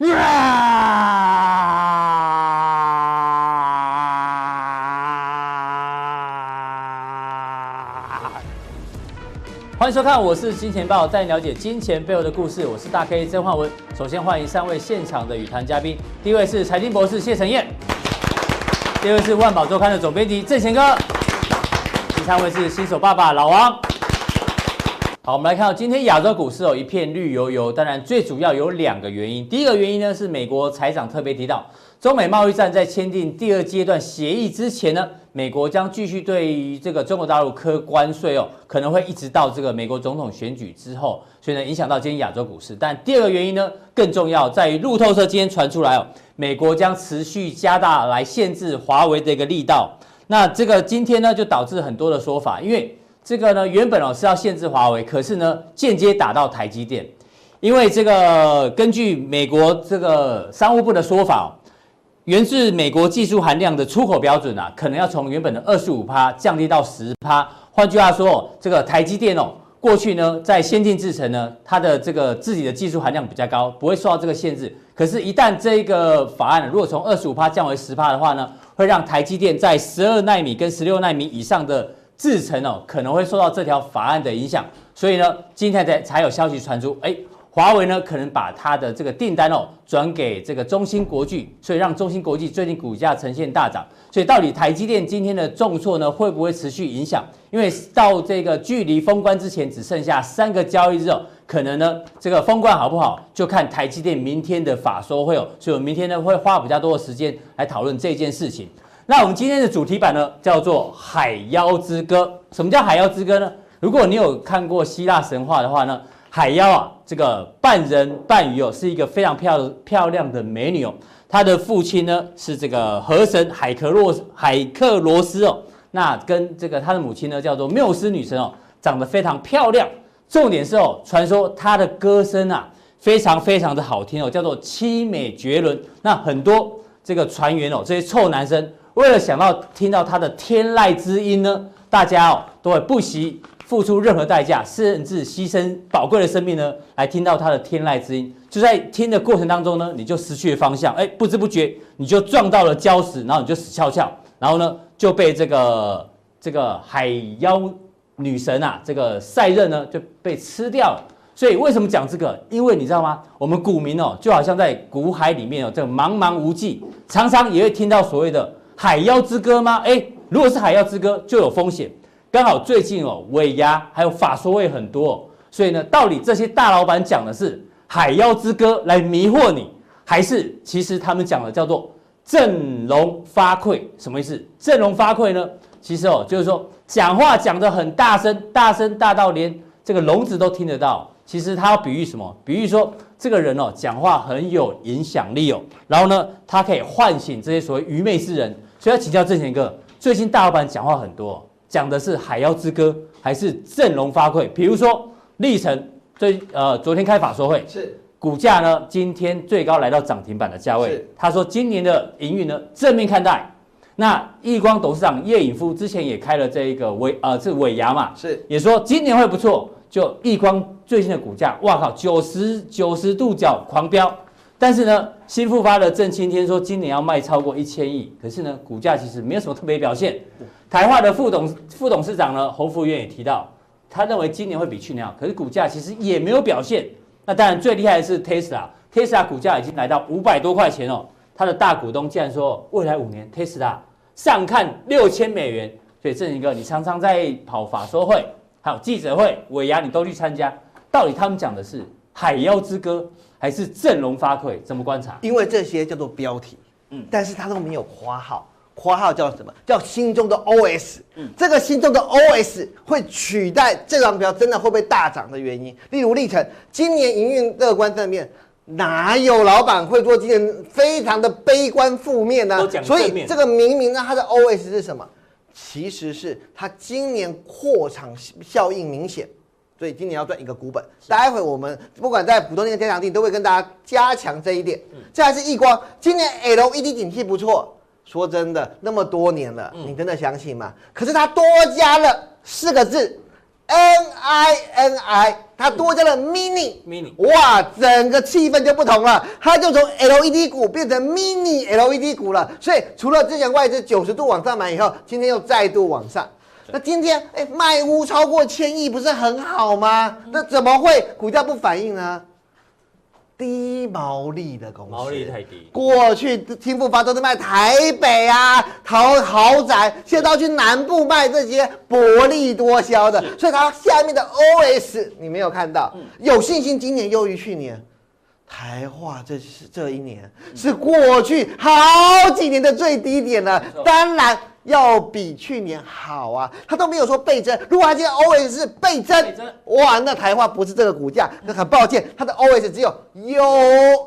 欢迎收看，我是金钱豹，带你了解金钱背后的故事。我是大 K 曾焕文。首先欢迎三位现场的与谈嘉宾，第一位是财经博士谢承彦，第二位是万宝周刊的总编辑郑贤哥，第三位是新手爸爸老王。好，我们来看到今天亚洲股市哦一片绿油油，当然最主要有两个原因。第一个原因呢是美国财长特别提到，中美贸易战在签订第二阶段协议之前呢。美国将继续对于这个中国大陆课关税哦，可能会一直到这个美国总统选举之后，所以呢影响到今天亚洲股市。但第二个原因呢更重要，在于路透社今天传出来哦，美国将持续加大来限制华为的一个力道。那这个今天呢就导致很多的说法，因为这个呢原本哦是要限制华为，可是呢间接打到台积电，因为这个根据美国这个商务部的说法。源自美国技术含量的出口标准啊，可能要从原本的二十五趴降低到十趴。换句话说，这个台积电哦，过去呢在先进制程呢，它的这个自己的技术含量比较高，不会受到这个限制。可是，一旦这个法案如果从二十五趴降为十趴的话呢，会让台积电在十二奈米跟十六奈米以上的制程哦，可能会受到这条法案的影响。所以呢，今天才才有消息传出，哎。华为呢，可能把它的这个订单哦转给这个中芯国际，所以让中芯国际最近股价呈现大涨。所以到底台积电今天的重挫呢，会不会持续影响？因为到这个距离封关之前只剩下三个交易日哦，可能呢这个封关好不好，就看台积电明天的法说会哦。所以我明天呢会花比较多的时间来讨论这件事情。那我们今天的主题版呢叫做《海妖之歌》。什么叫海妖之歌呢？如果你有看过希腊神话的话呢？海妖啊，这个半人半鱼哦，是一个非常漂漂亮的美女哦。她的父亲呢是这个河神海克洛海克罗斯哦。那跟这个她的母亲呢叫做缪斯女神哦，长得非常漂亮。重点是哦，传说她的歌声啊非常非常的好听哦，叫做凄美绝伦。那很多这个船员哦，这些臭男生为了想到听到她的天籁之音呢，大家哦都会不惜。付出任何代价，甚至牺牲宝贵的生命呢，来听到他的天籁之音。就在听的过程当中呢，你就失去了方向，哎，不知不觉你就撞到了礁石，然后你就死翘翘，然后呢就被这个这个海妖女神啊，这个赛壬呢就被吃掉了。所以为什么讲这个？因为你知道吗？我们股民哦，就好像在股海里面哦，这个茫茫无际，常常也会听到所谓的海妖之歌吗？哎，如果是海妖之歌，就有风险。刚好最近哦，尾牙还有法说会很多，所以呢，到底这些大老板讲的是海妖之歌来迷惑你，还是其实他们讲的叫做振聋发聩？什么意思？振聋发聩呢？其实哦，就是说讲话讲得很大声，大声大到连这个聋子都听得到。其实他要比喻什么？比喻说这个人哦，讲话很有影响力哦，然后呢，他可以唤醒这些所谓愚昧之人。所以要请教郑贤哥，最近大老板讲话很多。讲的是海妖之歌，还是振聋发聩？比如说，力成最呃昨天开法说会，是股价呢，今天最高来到涨停板的价位。他说今年的营运呢正面看待。那易光董事长叶颖夫之前也开了这一个尾呃是尾牙嘛，是也说今年会不错。就易光最新的股价，哇靠，九十九十度角狂飙。但是呢，新复发的郑青天说今年要卖超过一千亿，可是呢，股价其实没有什么特别表现。台化的副董副董事长呢，侯福元也提到，他认为今年会比去年好，可是股价其实也没有表现。那当然最厉害的是 Tesla，Tesla 股价已经来到五百多块钱哦。他的大股东竟然说，未来五年 Tesla 上看六千美元。所以郑一个，你常常在跑法说会，还有记者会、尾牙，你都去参加，到底他们讲的是海妖之歌，还是振聋发聩？怎么观察？因为这些叫做标题，嗯，但是他都没有括号。括号叫什么？叫心中的 OS。嗯，这个心中的 OS 会取代这张票真的会被大涨的原因。例如历程今年营运乐观正面，哪有老板会做今年非常的悲观负面呢？所以这个明明呢，它的 OS 是什么？其实是它今年扩厂效应明显，所以今年要赚一个股本。待会我们不管在普通那个加强錠，都会跟大家加强这一点。嗯，这还是易光，今年 LED 景气不错。说真的，那么多年了，你真的相信吗？可是它多加了四个字，N I N I，它多加了 mini mini，哇，整个气氛就不同了，它就从 LED 股变成 mini LED 股了。所以除了之前外资九十度往上买以后，今天又再度往上。那今天哎，卖屋超过千亿，不是很好吗？那怎么会股价不反应呢？低毛利的公司，毛利太低。过去听复发都是卖台北啊，豪豪宅，现在都要去南部卖这些薄利多销的，所以它下面的 OS 你没有看到，有信心今年优于去年。台化这是这一年是过去好几年的最低点了，当然。要比去年好啊，他都没有说倍增。如果他今天 OS 是倍增，倍增哇，那台化不是这个股价。那很抱歉，它的 OS 只有优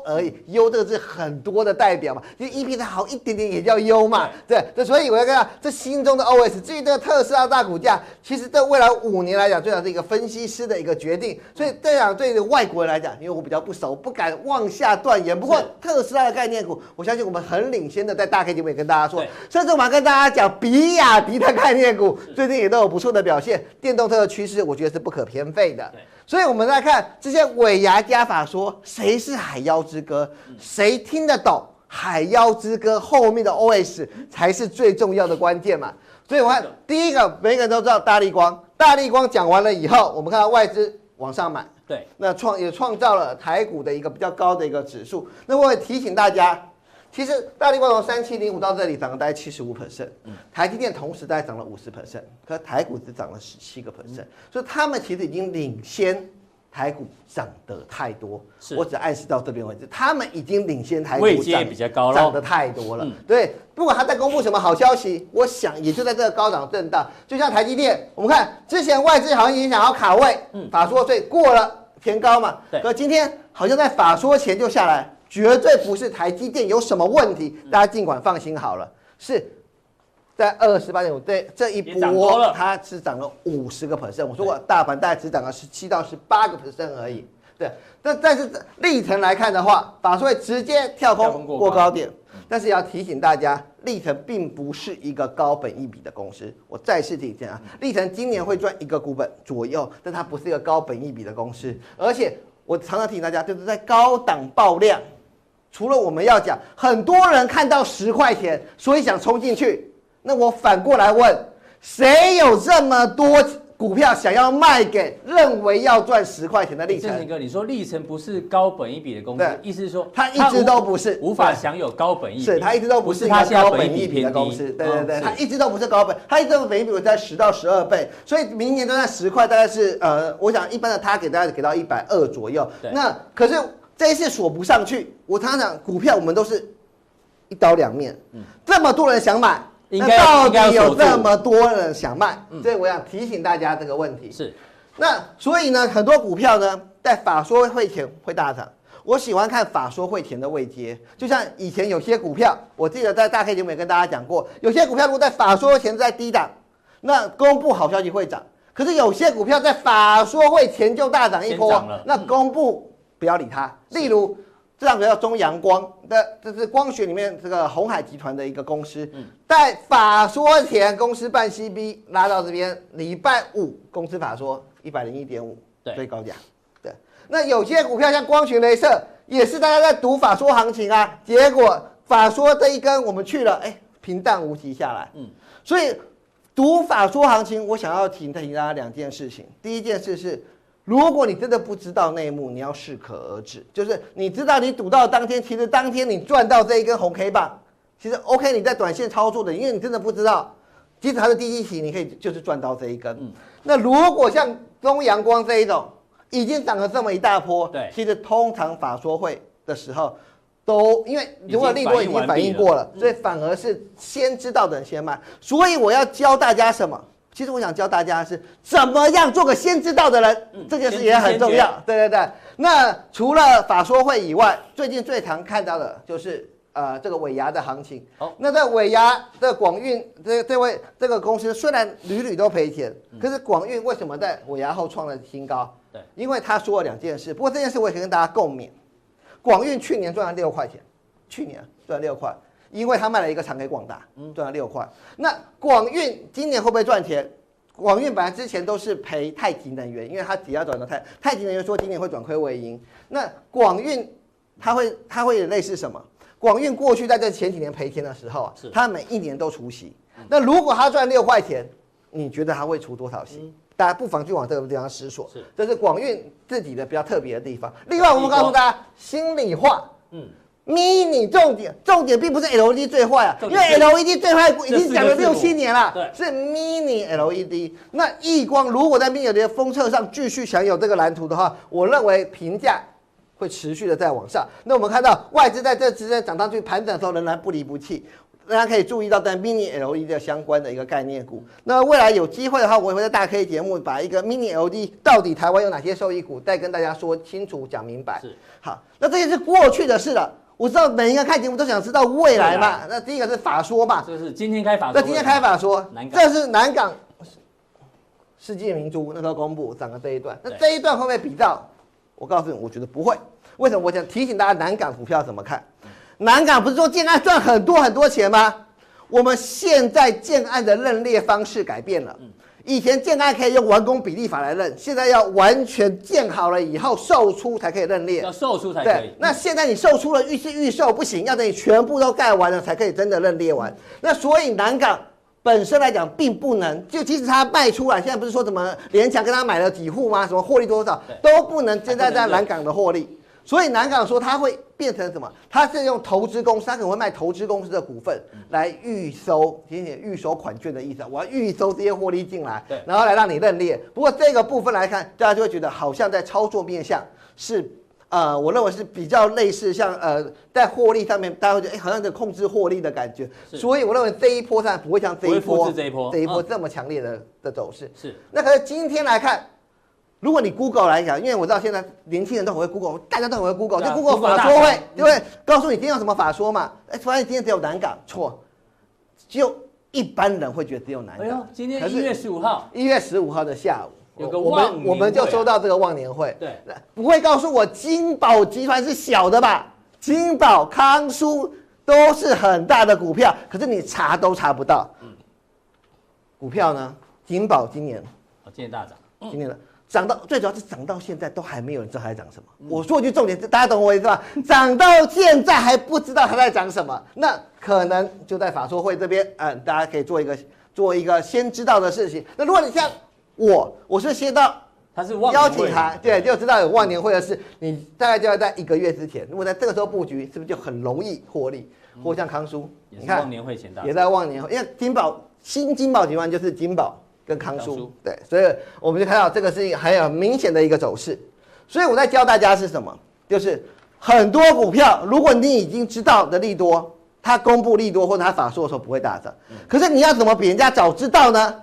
而已，优这个是很多的代表嘛，就 EPS 好一点点也叫优嘛。对，对，所以我要跟他这心中的 OS。至于这个特斯拉大股价，其实对未来五年来讲，最好是一个分析师的一个决定。所以这样对外国人来讲，因为我比较不熟，不敢妄下断言。不过特斯拉的概念股，我相信我们很领先的，在大 K 节目也跟大家说，甚至我们还跟大家讲。比亚迪的概念股最近也都有不错的表现，电动车的趋势我觉得是不可偏废的。所以我们来看这些尾牙加法说，谁是海妖之歌？谁听得懂海妖之歌后面的 OS 才是最重要的关键嘛？所以我看第一个，每个人都知道大力光，大力光讲完了以后，我们看到外资往上买，对，那创也创造了台股的一个比较高的一个指数。那我也提醒大家。其实大立光从三七零五到这里涨了大概七十五 percent，台积电同时大概涨了五十 percent，可台股只涨了十七个 percent，所以他们其实已经领先台股涨得太多。我只暗示到这边为止，他们已经领先台股涨比较高涨得太多了。对，不管他在公布什么好消息，我想也就在这个高档震荡。就像台积电，我们看之前外资好像也想要卡位，嗯法说所以过了偏高嘛，可今天好像在法说前就下来。绝对不是台积电有什么问题，大家尽管放心好了。是在二十八点五，对这一波它只涨了五十个 percent。我说过，大盘大概只涨了十七到十八个 percent 而已。对，那但是历程来看的话，法说会直接跳空过高点。但是要提醒大家，历程并不是一个高本一比的公司。我再次提醒啊，历程今年会赚一个股本左右，但它不是一个高本一比的公司。而且我常常提醒大家，就是在高档爆量。除了我们要讲，很多人看到十块钱，所以想冲进去。那我反过来问，谁有这么多股票想要卖给认为要赚十块钱的历程？正哥，你说历程不是高本一笔的公司，意思是说他一直都不是无法享有高本益比，是他一直都不是它高本益比的公司。对对对，他一直都不是高本，他一直都本益比在十到十二倍，所以明年都在十块，大概是呃，我想一般的他给大家给到一百二左右。那可是。这一次锁不上去，我常常讲股票，我们都是一刀两面。嗯，这么多人想买，那到底有这么多人想卖？所以我想提醒大家这个问题。是，那所以呢，很多股票呢，在法说会前会大涨。我喜欢看法说会前的位阶，就像以前有些股票，我记得在大 K 节目也跟大家讲过，有些股票如果在法说会前在低档，那公布好消息会涨。可是有些股票在法说会前就大涨一波，那公布。不要理它。例如，这两个叫中阳光的，这是光学里面这个鸿海集团的一个公司。在法说前，公司办 CB 拉到这边，礼拜五公司法说一百零一点五，最高价。对，那有些股票像光学镭射，也是大家在赌法说行情啊，结果法说这一根我们去了，哎，平淡无奇下来。嗯，所以赌法说行情，我想要提提大家两件事情。第一件事是。如果你真的不知道内幕，你要适可而止。就是你知道你赌到当天，其实当天你赚到这一根红 K 棒，其实 OK，你在短线操作的，因为你真的不知道，即使它是第一期，你可以就是赚到这一根。嗯。那如果像中阳光这一种，已经涨了这么一大波，对，其实通常法说会的时候，都因为如果利多已经反应过了，所以反而是先知道的人先卖。所以我要教大家什么？其实我想教大家是怎么样做个先知道的人，嗯、这件事也很重要。对对对。那除了法说会以外，最近最常看到的就是呃这个尾牙的行情。好，那在尾牙的广运这这位这个公司虽然屡屡都赔钱，可是广运为什么在尾牙后创了新高？对，因为他说了两件事。不过这件事我也可以跟大家共勉。广运去年赚了六块钱，去年赚了六块。因为他卖了一个厂给广达，赚了六块。那广运今年会不会赚钱？广运本来之前都是赔太极能源，因为它只要转到太太极能源说今年会转亏为盈。那广运它会它会类似什么？广运过去在这前几年赔钱的时候啊，是它每一年都除息。那如果它赚六块钱，你觉得它会除多少息？嗯、大家不妨去往这个地方思索。是，这是广运自己的比较特别的地方。另外，我们告诉大家心里话，嗯。Mini 重点重点并不是 LED 最坏啊，因为 LED 最坏已经讲了六七年了，是 mini LED。那亿光如果在 mini LED 封测上继续享有这个蓝图的话，我认为评价会持续的再往上。那我们看到外资在这之间涨上去盘整的时候仍然不离不弃，大家可以注意到在 mini LED 的相关的一个概念股。那未来有机会的话，我也会在大 K 节目把一个 mini LED 到底台湾有哪些受益股再跟大家说清楚讲明白。是好，那这些是过去的事了。我知道每一个看节目都想知道未来嘛，那第一个是法说嘛，就是今天开法说，那今天开法说，这是南港世界明珠那时候公布涨的这一段，那这一段会不会比较？我告诉你，我觉得不会。为什么？我想提醒大家，南港股票怎么看？南港不是说建案赚很多很多钱吗？我们现在建案的认列方式改变了。以前建案可以用完工比例法来认，现在要完全建好了以后售出才可以认列。要售出才可以。对，那现在你售出了预是预售不行，要等你全部都盖完了才可以真的认列完。那所以南港本身来讲并不能，就即使他卖出来，现在不是说什么联强跟他买了几户吗？什么获利多少都不能现在在南港的获利。所以南港说它会变成什么？它是用投资公司，它可能会卖投资公司的股份来预收，简简预收款券的意思。我要预收这些获利进来，然后来让你认列。不过这个部分来看，大家就会觉得好像在操作面向是，呃，我认为是比较类似像呃，在获利上面，大家会觉得哎，好像在控制获利的感觉。所以我认为这一波上不会像这一波这一波这一波这么强烈的的走势。是。那可是今天来看。如果你 Google 来讲，因为我知道现在年轻人都很会 Google，大家都很会 Google，就 Google 法说会，对不对？告诉你今天有什么法说嘛？哎，发现今天只有南港，错，只有一般人会觉得只有南港。哎呦，今天一月十五号，一月十五号的下午，有个我们我们就收到这个忘年会，对，不会告诉我金宝集团是小的吧？金宝、康舒都是很大的股票，可是你查都查不到。嗯，股票呢？金宝今年，哦，今年大涨，今年的。涨到最主要是涨到现在都还没有人知道它在涨什么。嗯、我说一句重点，大家懂我意思吧？涨到现在还不知道它在涨什么，那可能就在法说会这边，嗯，大家可以做一个做一个先知道的事情。那如果你像我，我是先到他是邀请函，对，就知道有忘年会的事，你大概就要在一个月之前。如果在这个时候布局，是不是就很容易获利？嗯、或像康叔，你看忘年会前也在忘年会，因为金宝新金宝集团就是金宝。跟康舒对，所以我们就看到这个是一个很有明显的一个走势。所以我在教大家是什么？就是很多股票，如果你已经知道的利多，它公布利多或者它法说的时候不会大涨。可是你要怎么比人家早知道呢？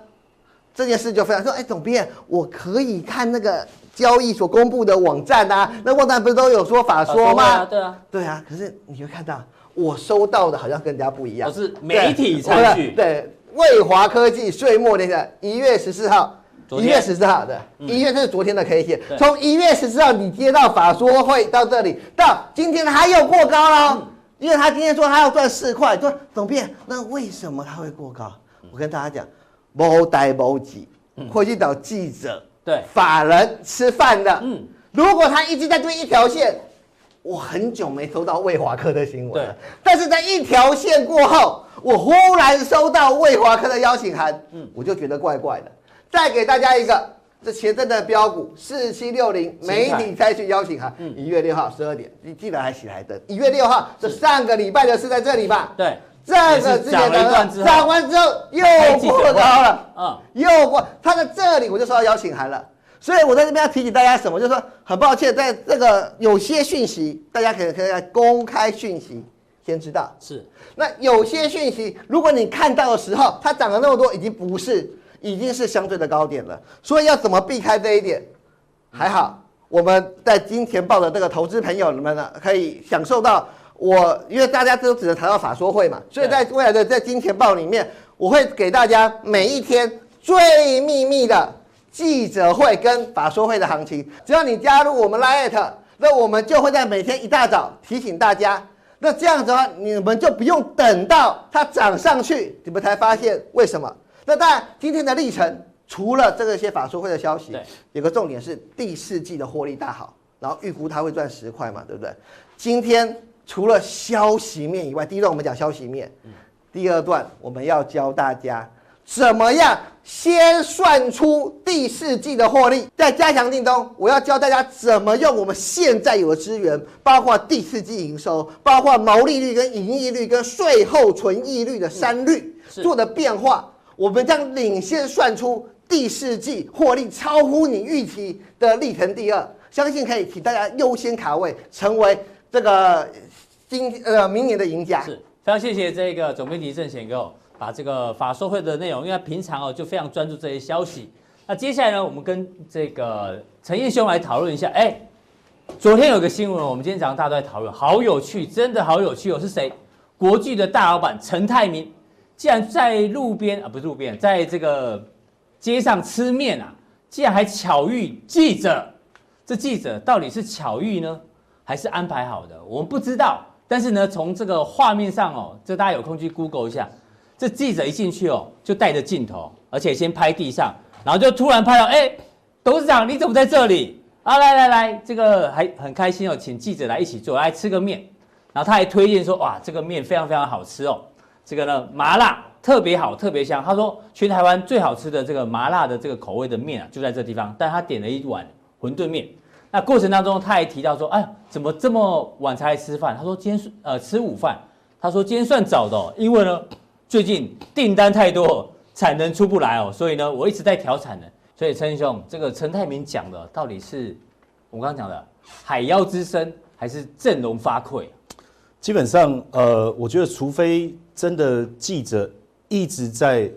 这件事就非常说，哎，总编，我可以看那个交易所公布的网站啊，那网站不是都有说法说吗？对啊，对啊。可是你会看到我收到的好像跟人家不一样，是媒体参与，对。卫华科技岁末那个一月十四号，一月十四号的，一月这是昨天的 K 线，从一月十四号你接到法说会到这里，到今天它又过高了，因为他今天说他要赚四块，说总编，那为什么他会过高？我跟大家讲，某代无志，会去找记者，对，法人吃饭的，嗯，如果他一直在追一条线，我很久没收到魏华科的新闻了，但是在一条线过后。我忽然收到魏华科的邀请函，嗯，我就觉得怪怪的。再给大家一个，这前阵的标股四七六零媒体筛选邀请函，嗯，一月六号十二点，你记得还起来的。一月六号，这上个礼拜的是在这里吧？对，这个之前的涨完之后又过高了，嗯，又过，它在这里我就收到邀请函了。所以我在这边要提醒大家什么？就是说，很抱歉，在这个有些讯息，大家可以可以公开讯息。先知道是，那有些讯息，如果你看到的时候，它涨了那么多，已经不是，已经是相对的高点了。所以要怎么避开这一点？还好，我们在金钱豹的这个投资朋友们呢，可以享受到我，因为大家都只能谈到法说会嘛，所以在未来的在金钱豹里面，我会给大家每一天最秘密的记者会跟法说会的行情。只要你加入我们 Lite，那我们就会在每天一大早提醒大家。那这样子的话，你们就不用等到它涨上去，你们才发现为什么？那当然，今天的历程除了这个些法说会的消息，有个重点是第四季的获利大好，然后预估它会赚十块嘛，对不对？今天除了消息面以外，第一段我们讲消息面，第二段我们要教大家。怎么样？先算出第四季的获利，再加强錠中，我要教大家怎么用我们现在有的资源，包括第四季营收，包括毛利率、跟盈利率、跟税后纯益率的三率做的变化，我们将领先算出第四季获利超乎你预期的历程第二，相信可以请大家优先卡位，成为这个今呃明年的赢家。是，非常谢谢这个总编辑郑显构。把这个法说会的内容，因为平常哦就非常专注这些消息。那接下来呢，我们跟这个陈彦兄来讨论一下。哎，昨天有个新闻，我们今天早上大家都在讨论，好有趣，真的好有趣哦。是谁？国巨的大老板陈泰铭，竟然在路边啊，不是路边，在这个街上吃面啊，竟然还巧遇记者。这记者到底是巧遇呢，还是安排好的？我们不知道。但是呢，从这个画面上哦，这大家有空去 Google 一下。这记者一进去哦，就带着镜头，而且先拍地上，然后就突然拍到，哎，董事长你怎么在这里？啊，来来来，这个还很开心哦，请记者来一起坐，来吃个面。然后他还推荐说，哇，这个面非常非常好吃哦，这个呢麻辣特别好，特别香。他说全台湾最好吃的这个麻辣的这个口味的面啊，就在这地方。但他点了一碗馄饨面。那过程当中，他还提到说，哎，怎么这么晚才来吃饭？他说今天呃吃午饭。他说今天算早的哦，因为呢。最近订单太多，产能出不来哦，所以呢，我一直在调产能。所以陈兄，这个陈泰明讲的到底是我刚刚讲的海妖之声，还是振聋发聩？基本上，呃，我觉得除非真的记者一直在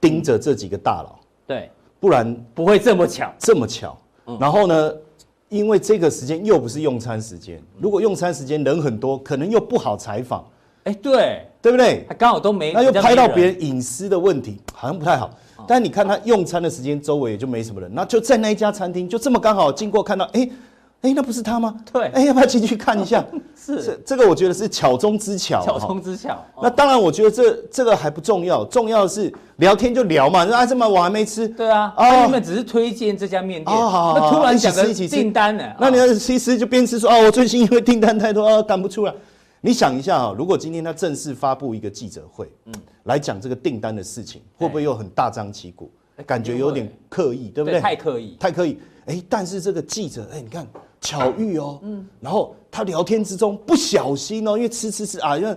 盯着这几个大佬，对，不然不会这么巧，这么巧。然后呢，因为这个时间又不是用餐时间，如果用餐时间人很多，可能又不好采访。哎，对，对不对？他刚好都没，那又拍到别人隐私的问题，好像不太好。但你看他用餐的时间，周围也就没什么人，那就在那一家餐厅，就这么刚好经过看到，哎，哎，那不是他吗？对，哎，要不要进去看一下？是，这这个我觉得是巧中之巧，巧中之巧。那当然，我觉得这这个还不重要，重要的是聊天就聊嘛。啊，这么我还没吃。对啊，他原本只是推荐这家面店，那突然讲个订单呢？那你要其实就边吃说，哦，我最近因为订单太多，啊，赶不出来。你想一下啊，如果今天他正式发布一个记者会，嗯，来讲这个订单的事情，会不会又很大张旗鼓？感觉有点刻意，对不对？太刻意，太刻意。哎，但是这个记者，哎，你看巧遇哦，嗯，然后他聊天之中不小心哦，因为吃吃吃啊，因为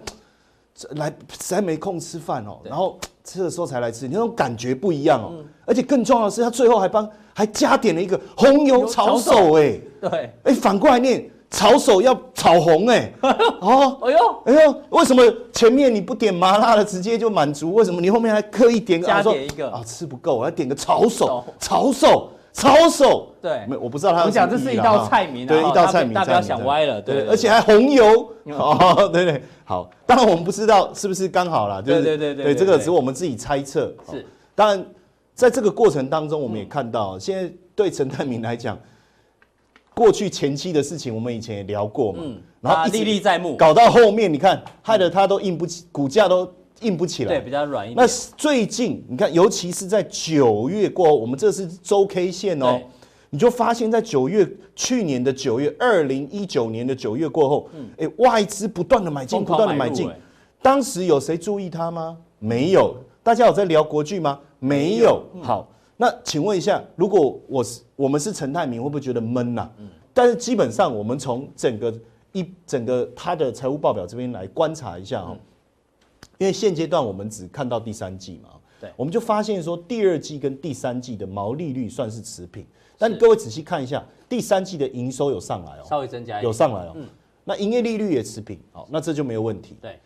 来实在没空吃饭哦，然后吃的时候才来吃，那种感觉不一样哦。而且更重要的是，他最后还帮还加点了一个红油抄手，哎，对，哎，反过来念。炒手要炒红哎，哦，哎呦，哎呦，为什么前面你不点麻辣的直接就满足？为什么你后面还刻意点个？加点一个啊，吃不够，我要点个炒手，炒手，炒手。对，没，我不知道他。我讲这是一道菜名啊，对，一道菜名，大家不要想歪了，对，而且还红油，哦，对对，好，当然我们不知道是不是刚好啦，对对对对，对这个只是我们自己猜测。是，当然在这个过程当中，我们也看到，现在对陈泰明来讲。过去前期的事情，我们以前也聊过嘛，嗯，然后历历在目，搞到后面，你看，害得它都硬不起，股价都硬不起来，对，比较软一点。那最近你看，尤其是在九月过后，我们这是周 K 线哦，你就发现，在九月，去年的九月，二零一九年的九月过后，嗯，哎，外资不断的买进，不断的买进，当时有谁注意它吗？没有，大家有在聊国剧吗？没有，好。那请问一下，如果我是我们是陈泰明，会不会觉得闷呐？嗯。但是基本上，我们从整个一整个他的财务报表这边来观察一下哦，因为现阶段我们只看到第三季嘛，对，我们就发现说第二季跟第三季的毛利率算是持平，但各位仔细看一下，第三季的营收有上来哦，稍微增加，有上来哦。嗯。那营业利率也持平，好，那这就没有问题。对。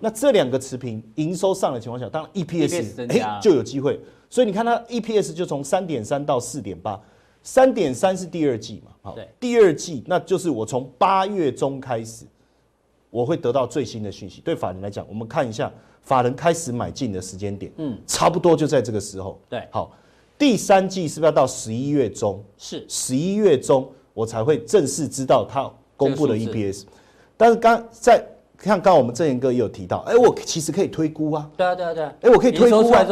那这两个持平，营收上的情况下，当然 EPS 哎就有机会。所以你看它 EPS 就从三点三到四点八，三点三是第二季嘛？好，第二季那就是我从八月中开始，我会得到最新的讯息。对法人来讲，我们看一下法人开始买进的时间点，嗯，差不多就在这个时候。对，好，第三季是不是要到十一月中？是，十一月中我才会正式知道它公布的 EPS。但是刚在像刚刚我们正言哥也有提到，哎，我其实可以推估啊。对啊，对啊，对啊。哎，我可以推估啊。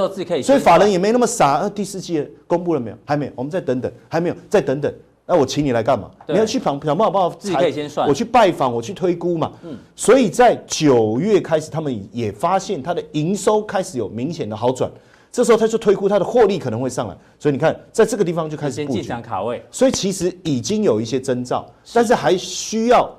所以法人也没那么傻。呃，第四季公布了没有？还没有，我们再等等。还没有，再等等。那我请你来干嘛？你要去想想办法帮我自己可以先算。我去拜访，我去推估嘛。嗯。所以在九月开始，他们也发现它的营收开始有明显的好转。这时候他就推估它的获利可能会上来。所以你看，在这个地方就开始先进场卡位。所以其实已经有一些征兆，但是还需要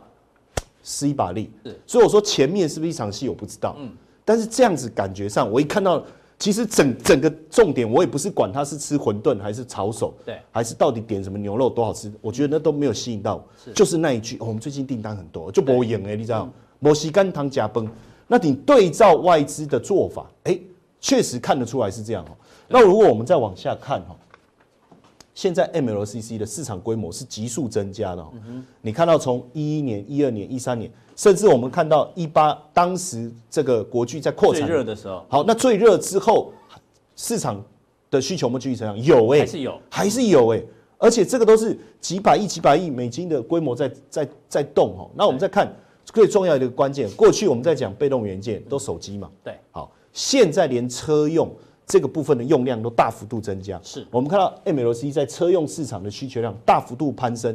施一把力。所以我说前面是不是一场戏，我不知道。嗯。但是这样子感觉上，我一看到。其实整整个重点，我也不是管他是吃馄饨还是炒手，对，还是到底点什么牛肉多好吃，我觉得那都没有吸引到我，是就是那一句，哦、我们最近订单很多，就没用哎，你知道，没时间通吃饭。那你对照外资的做法，哎，确实看得出来是这样哦。那如果我们再往下看哈，现在 MLCC 的市场规模是急速增加的，嗯、你看到从一一年、一二年、一三年。甚至我们看到一八当时这个国巨在扩产。最热的时候，好，那最热之后，市场的需求有没有继续成长？有哎、欸，还是有，还是有哎、欸，而且这个都是几百亿、几百亿美金的规模在在在动哦。那我们再看最重要的一个关键，过去我们在讲被动元件都手机嘛，对，好，现在连车用这个部分的用量都大幅度增加，是。我们看到 MLC 在车用市场的需求量大幅度攀升，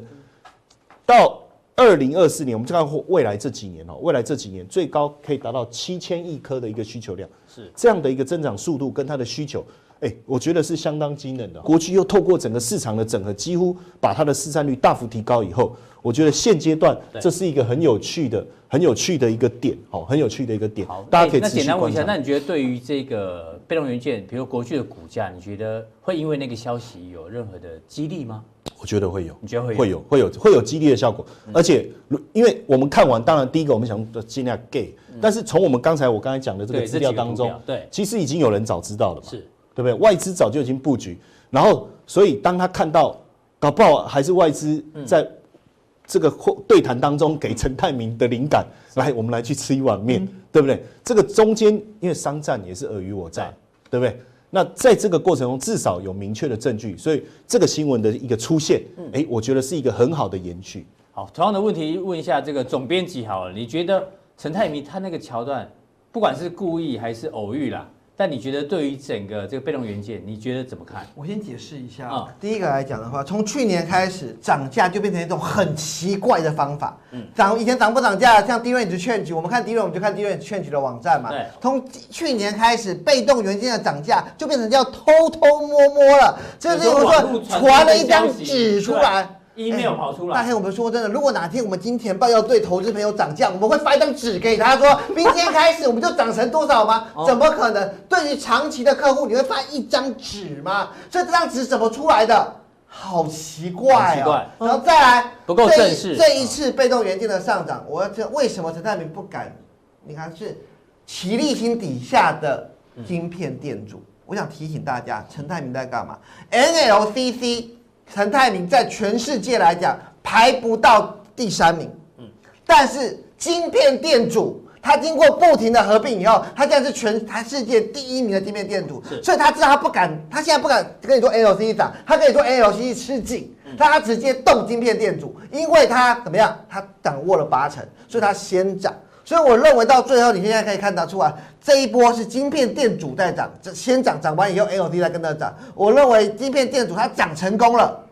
到。二零二四年，我们就看未来这几年哦，未来这几年最高可以达到七千亿颗的一个需求量，是。这样的一个增长速度跟它的需求，哎，我觉得是相当惊人的。国巨又透过整个市场的整合，几乎把它的市占率大幅提高以后，我觉得现阶段这是一个很有趣的、很有趣的一个点，哦，很有趣的一个点。好，大家可以。那简单问一下，那你觉得对于这个被动元件，比如国巨的股价，你觉得会因为那个消息有任何的激励吗？我觉得会有，你觉得会有？会有，会有，会有激励的效果。而且，因为我们看完，当然第一个我们想尽量 gay，但是从我们刚才我刚才讲的这个资料当中，对，其实已经有人早知道了嘛，是，对不对？外资早就已经布局，然后，所以当他看到，搞不好还是外资在这个对谈当中给陈泰明的灵感，来，我们来去吃一碗面，对不对？这个中间因为商战也是尔虞我诈，对不对？那在这个过程中，至少有明确的证据，所以这个新闻的一个出现，哎、嗯，我觉得是一个很好的延续。好，同样的问题问一下这个总编辑好了，你觉得陈泰明他那个桥段，不管是故意还是偶遇啦？但你觉得对于整个这个被动元件，你觉得怎么看？我先解释一下啊。第一个来讲的话，从去年开始涨价就变成一种很奇怪的方法。嗯，涨以前涨不涨价，像值券局，我们看 DRAM 我们就看 derange 的网站嘛。对。从去年开始，被动元件的涨价就变成叫偷偷摸摸了，就是我说传了一张纸出来。Email 跑出来，大黑，我们说真的，如果哪天我们金钱豹要对投资朋友涨价，我们会发一张纸给他说，明天开始我们就涨成多少吗？怎么可能？对于长期的客户，你会发一张纸吗？所以这张纸怎么出来的？好奇怪哦。然后再来，不够正式。这一次被动元件的上涨，我要知道为什么陈泰明不敢？你看是奇力新底下的晶片店主，我想提醒大家，陈泰明在干嘛？NLCC。陈泰铭在全世界来讲排不到第三名，嗯，但是晶片店主他经过不停的合并以后，他现在是全台世界第一名的晶片店主，所以他知道他不敢，他现在不敢跟你说 LCD 涨，他跟你说 LCD 吃紧，但他直接动晶片店主，因为他怎么样，他掌握了八成，所以他先涨。所以我认为到最后，你现在可以看得出来，这一波是晶片店主在涨，这先涨，涨完以后，LCC 再跟着涨。我认为晶片店主他涨成功了，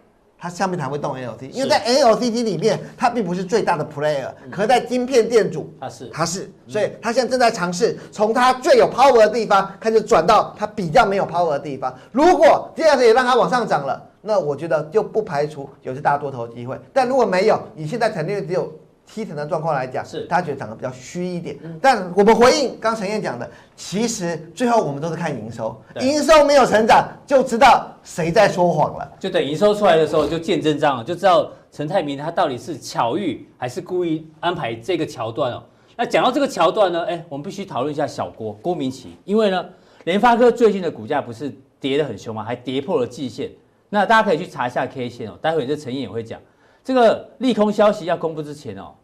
他下面才会动 LCC，因为在 LCT 里面，它并不是最大的 player，可是在晶片店主它是它是，所以它现在正在尝试从它最有 power 的地方开始转到它比较没有 power 的地方。如果这样子也让它往上涨了，那我觉得就不排除有些大多头机会。但如果没有，你现在肯定只有。七成的状况来讲，是大家觉得涨得比较虚一点。嗯、但我们回应刚陈燕讲的，其实最后我们都是看营收，营收没有成长，就知道谁在说谎了。就等营收出来的时候，就见真章了，就知道陈泰明他到底是巧遇还是故意安排这个桥段哦。那讲到这个桥段呢，哎，我们必须讨论一下小郭郭明奇，因为呢，联发科最近的股价不是跌得很凶吗？还跌破了季线。那大家可以去查一下 K 线哦，待会这陈燕也会讲这个利空消息要公布之前哦。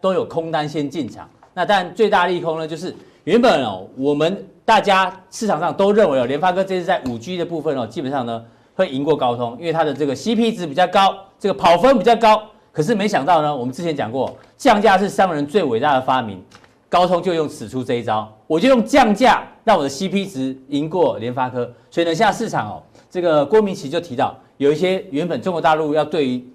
都有空单先进场。那但最大利空呢，就是原本哦，我们大家市场上都认为哦，联发科这次在五 G 的部分哦，基本上呢会赢过高通，因为它的这个 CP 值比较高，这个跑分比较高。可是没想到呢，我们之前讲过，降价是商人最伟大的发明。高通就用使出这一招，我就用降价让我的 CP 值赢过联发科。所以呢，现在市场哦，这个郭明錤就提到，有一些原本中国大陆要对于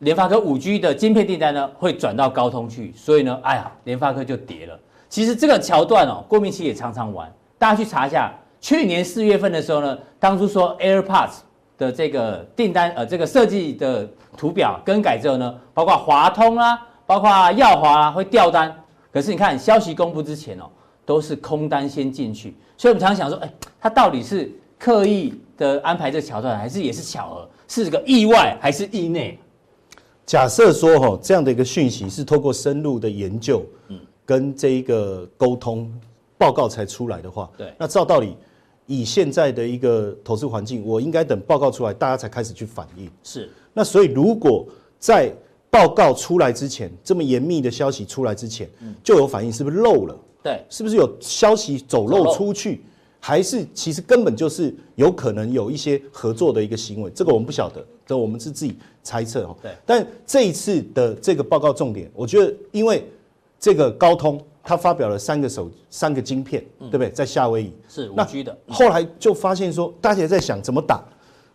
联发科五 G 的晶片订单呢，会转到高通去，所以呢，哎呀，联发科就跌了。其实这个桥段哦，郭明錤也常常玩，大家去查一下，去年四月份的时候呢，当初说 AirPods 的这个订单，呃，这个设计的图表更改之后呢，包括华通啦、啊，包括耀华啊，会掉单。可是你看消息公布之前哦，都是空单先进去，所以我们常常想说，哎，他到底是刻意的安排这个桥段，还是也是巧合，是个意外还是意内？假设说哈，这样的一个讯息是透过深入的研究，嗯，跟这一个沟通报告才出来的话，对，那照道理。以现在的一个投资环境，我应该等报告出来，大家才开始去反应。是，那所以如果在报告出来之前，这么严密的消息出来之前，就有反应，是不是漏了？对，是不是有消息走漏出去？还是其实根本就是有可能有一些合作的一个行为？这个我们不晓得，这我们是自己猜测哦。对，但这一次的这个报告重点，我觉得因为这个高通。他发表了三个手三个晶片，对不对？在夏威夷是五 G 的。后来就发现说，大家也在想怎么打，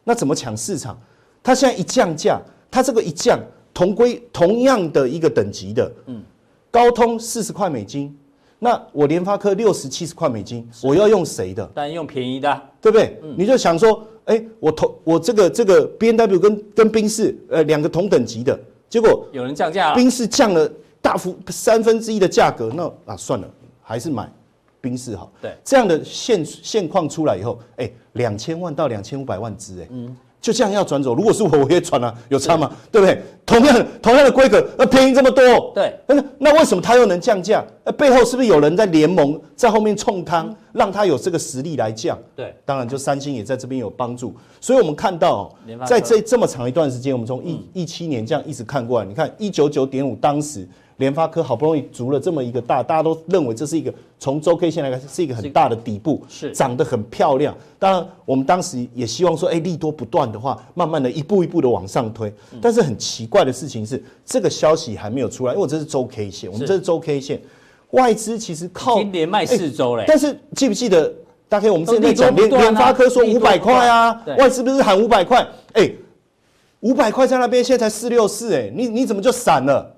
那怎么抢市场？它现在一降价，它这个一降，同归同样的一个等级的，嗯，高通四十块美金，那我联发科六十七十块美金，我要用谁的？当然用便宜的，对不对？你就想说，哎，我同我这个这个 B N W 跟跟宾士呃两个同等级的，结果有人降价了，宾士降了。大幅三分之一的价格，那啊算了，还是买宾士好。对，这样的现现况出来以后，哎，两千万到两千五百万支，哎，嗯，就这样要转走。如果是我，我也转了，有差吗？对不对？同样同样的规格，那，便宜这么多，对，那那为什么他又能降价？那，背后是不是有人在联盟在后面冲汤，让他有这个实力来降？对，当然就三星也在这边有帮助。所以我们看到，在这这么长一段时间，我们从一一七年这样一直看过来，你看一九九点五当时。联发科好不容易足了这么一个大，大家都认为这是一个从周 K 线来看是一个很大的底部，是长得很漂亮。当然，我们当时也希望说，哎，利多不断的话，慢慢的一步一步的往上推。但是很奇怪的事情是，这个消息还没有出来，因为这是周 K 线，我们这是周 K 线，外资其实靠连卖四周嘞。但是记不记得，大概我们之前在讲联联发科说五百块啊，外资不是喊五百块？哎，五百块在那边，现在才四六四，哎，你你怎么就闪了？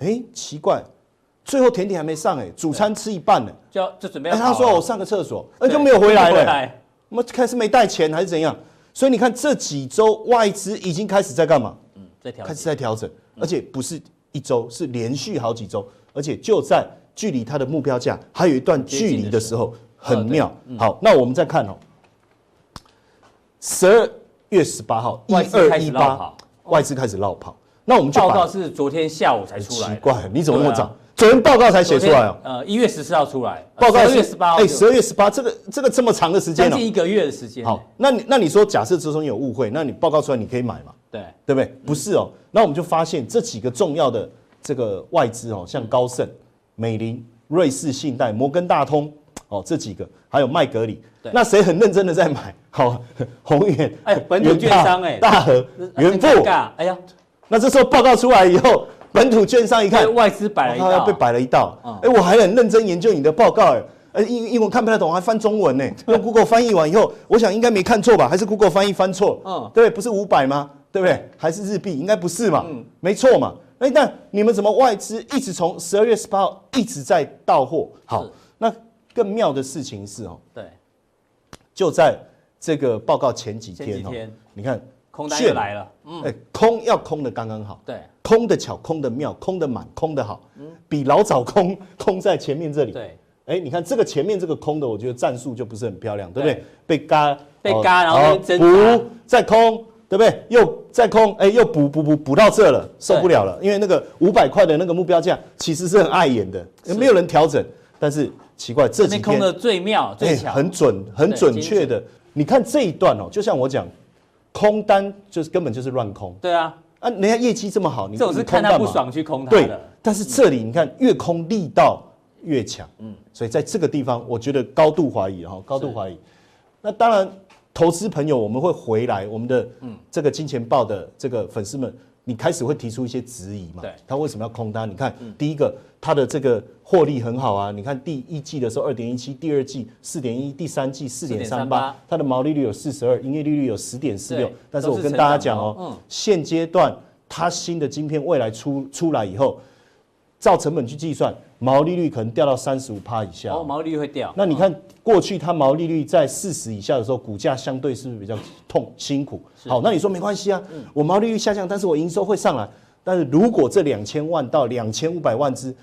哎，奇怪，最后甜点还没上哎，主餐吃一半呢，就就准备要。他说我上个厕所，哎，就没有回来了。我们开始没带钱还是怎样？所以你看这几周外资已经开始在干嘛？嗯，在调，开始在调整，而且不是一周，是连续好几周，而且就在距离它的目标价还有一段距离的时候，很妙。好，那我们再看哦，十二月十八号，一二一八，外资开始落跑。那我们就报告是昨天下午才出来，奇怪，你怎么那么早？昨天报告才写出来哦。呃，一月十四号出来，报告十二月十八号。哎，十二月十八，这个这个这么长的时间，将近一个月的时间。好，那你那你说，假设之中有误会，那你报告出来你可以买嘛？对，对不对？不是哦。那我们就发现这几个重要的这个外资哦，像高盛、美林、瑞士信贷、摩根大通哦，这几个还有麦格里，那谁很认真的在买？好，宏远，哎，本土券商，哎，大和、元富，哎呀。那这时候报告出来以后，本土券商一看，外资摆了一道，被摆了一道。哎，我还很认真研究你的报告，哎，英英文看不太懂，还翻中文呢。用 Google 翻译完以后，我想应该没看错吧？还是 Google 翻译翻错？嗯，对，不是五百吗？对不对？还是日币？应该不是嘛？嗯，没错嘛。哎，但你们怎么外资一直从十二月十八号一直在到货？好，那更妙的事情是哦，对，就在这个报告前几天哦，你看。空单又来了，嗯，哎，空要空的刚刚好，对，空的巧，空的妙，空的满，空的好，嗯，比老早空空在前面这里，对，哎，你看这个前面这个空的，我觉得战术就不是很漂亮，对不对？被嘎，被嘎，然后补再空，对不对？又再空，哎，又补补补补到这了，受不了了，因为那个五百块的那个目标价其实是很碍眼的，没有人调整，但是奇怪，这几天空的最妙最巧，很准很准确的，你看这一段哦，就像我讲。空单就是根本就是乱空，对啊，啊，人家业绩这么好，你这种是看他不爽去空它的。对，但是这里你看越空力道越强，嗯，所以在这个地方我觉得高度怀疑哈，高度怀疑。那当然，投资朋友我们会回来，我们的嗯。这个金钱豹的这个粉丝们你开始会提出一些质疑嘛？对，他为什么要空单？你看，第一个，它的这个获利很好啊。你看第一季的时候二点一七，第二季四点一，第三季四点三八，它的毛利率有四十二，营业利率有十点四六。但是我跟大家讲哦，嗯，现阶段它新的晶片未来出出来以后，照成本去计算，毛利率可能掉到三十五趴以下。哦，毛利率会掉。那你看过去它毛利率在四十以下的时候，股价相对是不是比较痛辛苦？好，那你说没关系啊，我毛利率下降，但是我营收会上来。但是如果这两千万到两千五百万只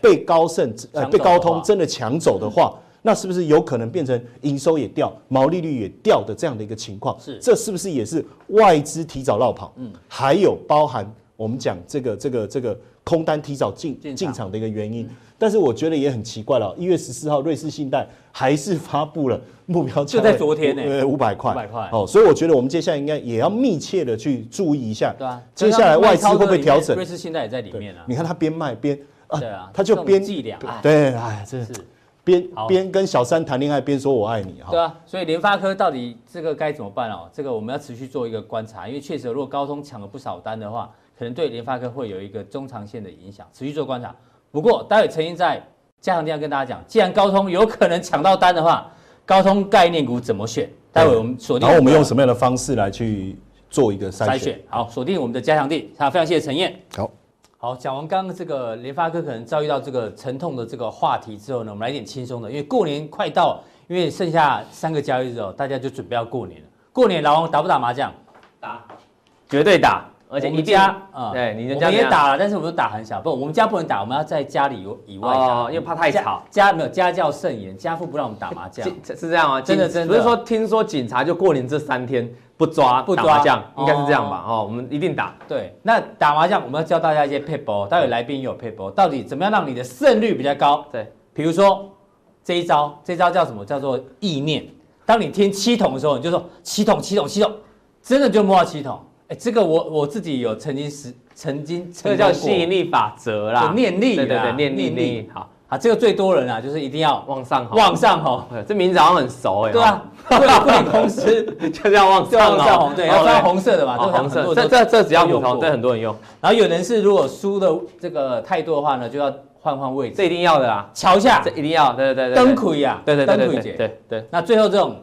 被高盛呃被高通真的抢走的话，那是不是有可能变成营收也掉，毛利率也掉的这样的一个情况？是，这是不是也是外资提早落跑？嗯，还有包含我们讲这个这个这个。空单提早进进场的一个原因，但是我觉得也很奇怪了。一月十四号，瑞士信贷还是发布了目标价，就在昨天呢，呃，五百块，五百块。哦，所以我觉得我们接下来应该也要密切的去注意一下。对啊，接下来外资会不会调整？瑞士信贷也在里面啊。你看他边卖边啊，对啊，他就边伎俩，对，哎，真是边边跟小三谈恋爱边说我爱你哈。对啊，所以联发科到底这个该怎么办哦？这个我们要持续做一个观察，因为确实如果高通抢了不少单的话。可能对联发科会有一个中长线的影响，持续做观察。不过，待会陈英在加强錠要跟大家讲，既然高通有可能抢到单的话，高通概念股怎么选？待会我们锁定。然后我们用什么样的方式来去做一个筛选？选好，锁定我们的加强錠。好，非常谢谢陈燕。好，好，讲完刚刚这个联发科可能遭遇到这个沉痛的这个话题之后呢，我们来点轻松的，因为过年快到，因为剩下三个交易日哦，大家就准备要过年了。过年老王打不打麻将？打，绝对打。而且你家啊，对，你的家也打了，但是我们都打很小，不，我们家不能打，我们要在家里有以外打，因为怕太吵。家没有家教甚严，家父不让我们打麻将，是这样吗？真的真的，不是说听说警察就过年这三天不抓不打麻将，应该是这样吧？哦，我们一定打。对，那打麻将我们要教大家一些撇步，待会来宾也有撇步，到底怎么样让你的胜率比较高？对，比如说这一招，这一招叫什么？叫做意念。当你听七筒的时候，你就说七筒七筒七筒，真的就摸到七筒。哎，这个我我自己有曾经是曾经，这个叫吸引力法则啦，念力，对对对，念念力，好啊，这个最多人啊，就是一定要往上，往上吼，这名字好像很熟哎，对啊，贵贵公司就是要往上红，对，要穿红色的嘛，红色，这这这只要普通，这很多人用，然后有人是如果输的这个太多的话呢，就要换换位置，这一定要的啦，桥下，这一定要，对对对，灯魁呀，对对对对对对，那最后这种，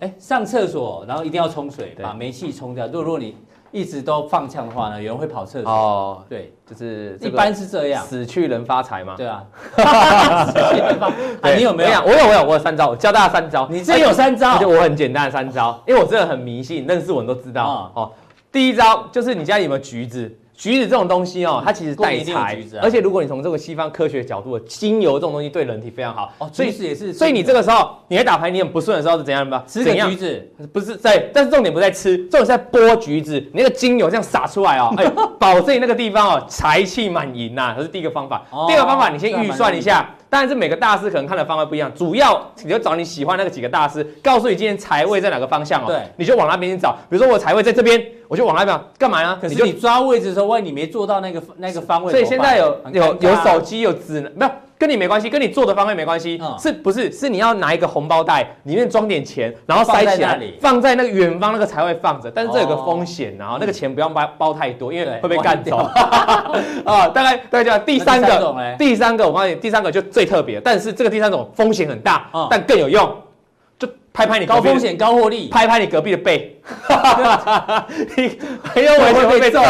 哎，上厕所然后一定要冲水，把煤气冲掉，如果如果你。一直都放枪的话呢，有人会跑厕所。哦，对，就是一般是这样，死去人发财嘛。对啊，死去人发财。你有没有？我有，我有，我有三招，我教大家三招。你这有三招？就我很简单的三招，因为我真的很迷信，认识我都知道。哦，第一招就是你家里有没有橘子？橘子这种东西哦，它其实带财，而且如果你从这个西方科学角度，精油这种东西对人体非常好。哦，橘子也是。所以你这个时候你在打牌，你很不顺的时候是怎样吧？吃个橘子，不是在，但是重点不在吃，重点是在剥橘子，你那个精油这样洒出来哦，哎，保证那个地方哦财气满盈呐，这是第一个方法。第二个方法，你先预算一下。当然是每个大师可能看的方位不一样，主要你就找你喜欢那个几个大师，告诉你今天财位在哪个方向哦，对，你就往那边去找。比如说我财位在这边，我就往那边干嘛呢？可是你抓位置的时候，万一你没做到那个那个方位，所以现在有有有手机有指南没有？跟你没关系，跟你做的方位没关系，嗯、是不是？是你要拿一个红包袋，里面装点钱，然后塞起来，放在那个远方那个才会放着。但是这有个风险，然后那个钱不要包包太多，因为会被干走。啊，大概大概叫第三个，第三个我告诉你，第三个就最特别，但是这个第三种风险很大，嗯、但更有用。拍拍你高风险高获利，拍拍你隔壁的背，你很有危险会被揍，